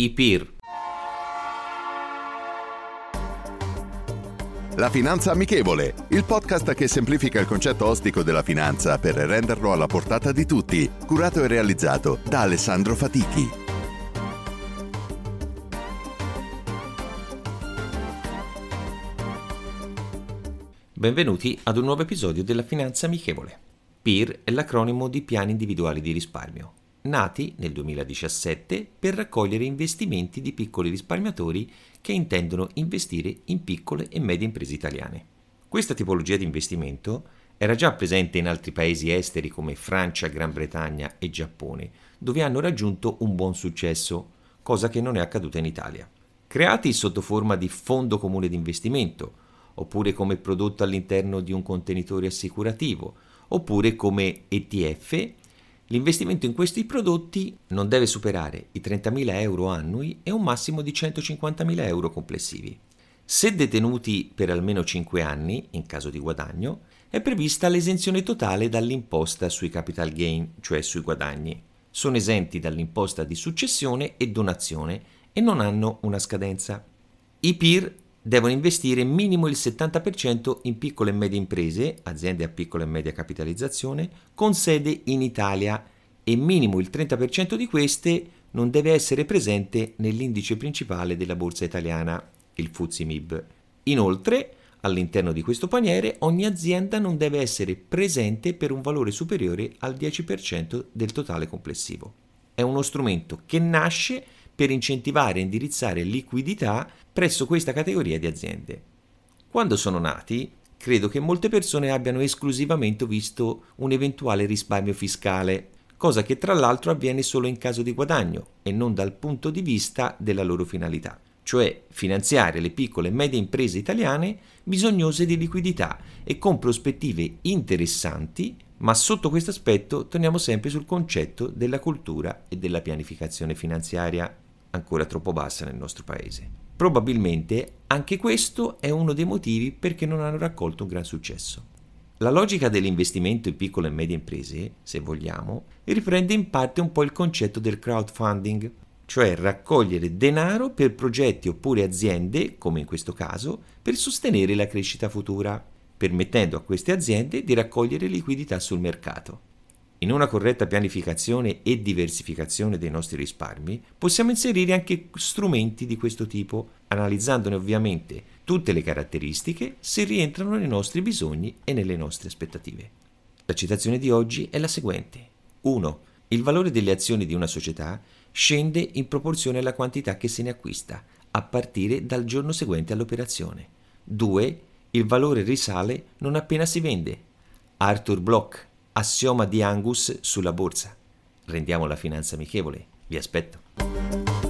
I PIR La Finanza Amichevole, il podcast che semplifica il concetto ostico della finanza per renderlo alla portata di tutti, curato e realizzato da Alessandro Fatichi. Benvenuti ad un nuovo episodio della Finanza Amichevole. PIR è l'acronimo di Piani Individuali di Risparmio, nati nel 2017 per raccogliere investimenti di piccoli risparmiatori che intendono investire in piccole e medie imprese italiane. Questa tipologia di investimento era già presente in altri paesi esteri come Francia, Gran Bretagna e Giappone, dove hanno raggiunto un buon successo, cosa che non è accaduta in Italia. Creati sotto forma di fondo comune di investimento, oppure come prodotto all'interno di un contenitore assicurativo, oppure come ETF, L'investimento in questi prodotti non deve superare i 30.000 euro annui e un massimo di 150.000 euro complessivi. Se detenuti per almeno 5 anni, in caso di guadagno, è prevista l'esenzione totale dall'imposta sui capital gain, cioè sui guadagni. Sono esenti dall'imposta di successione e donazione e non hanno una scadenza. I PIR devono investire minimo il 70% in piccole e medie imprese, aziende a piccola e media capitalizzazione, con sede in Italia e minimo il 30% di queste non deve essere presente nell'indice principale della borsa italiana, il FTSE MIB. Inoltre, all'interno di questo paniere, ogni azienda non deve essere presente per un valore superiore al 10% del totale complessivo. È uno strumento che nasce per incentivare e indirizzare liquidità presso questa categoria di aziende. Quando sono nati, credo che molte persone abbiano esclusivamente visto un eventuale risparmio fiscale, cosa che tra l'altro avviene solo in caso di guadagno e non dal punto di vista della loro finalità, cioè finanziare le piccole e medie imprese italiane bisognose di liquidità e con prospettive interessanti, ma sotto questo aspetto torniamo sempre sul concetto della cultura e della pianificazione finanziaria ancora troppo bassa nel nostro paese. Probabilmente anche questo è uno dei motivi perché non hanno raccolto un gran successo. La logica dell'investimento in piccole e medie imprese, se vogliamo, riprende in parte un po' il concetto del crowdfunding, cioè raccogliere denaro per progetti oppure aziende, come in questo caso, per sostenere la crescita futura, permettendo a queste aziende di raccogliere liquidità sul mercato. In una corretta pianificazione e diversificazione dei nostri risparmi possiamo inserire anche strumenti di questo tipo, analizzandone ovviamente tutte le caratteristiche se rientrano nei nostri bisogni e nelle nostre aspettative. La citazione di oggi è la seguente. 1. Il valore delle azioni di una società scende in proporzione alla quantità che se ne acquista, a partire dal giorno seguente all'operazione. 2. Il valore risale non appena si vende. Arthur Bloch, Assioma di Angus sulla borsa. Rendiamo la finanza amichevole. Vi aspetto.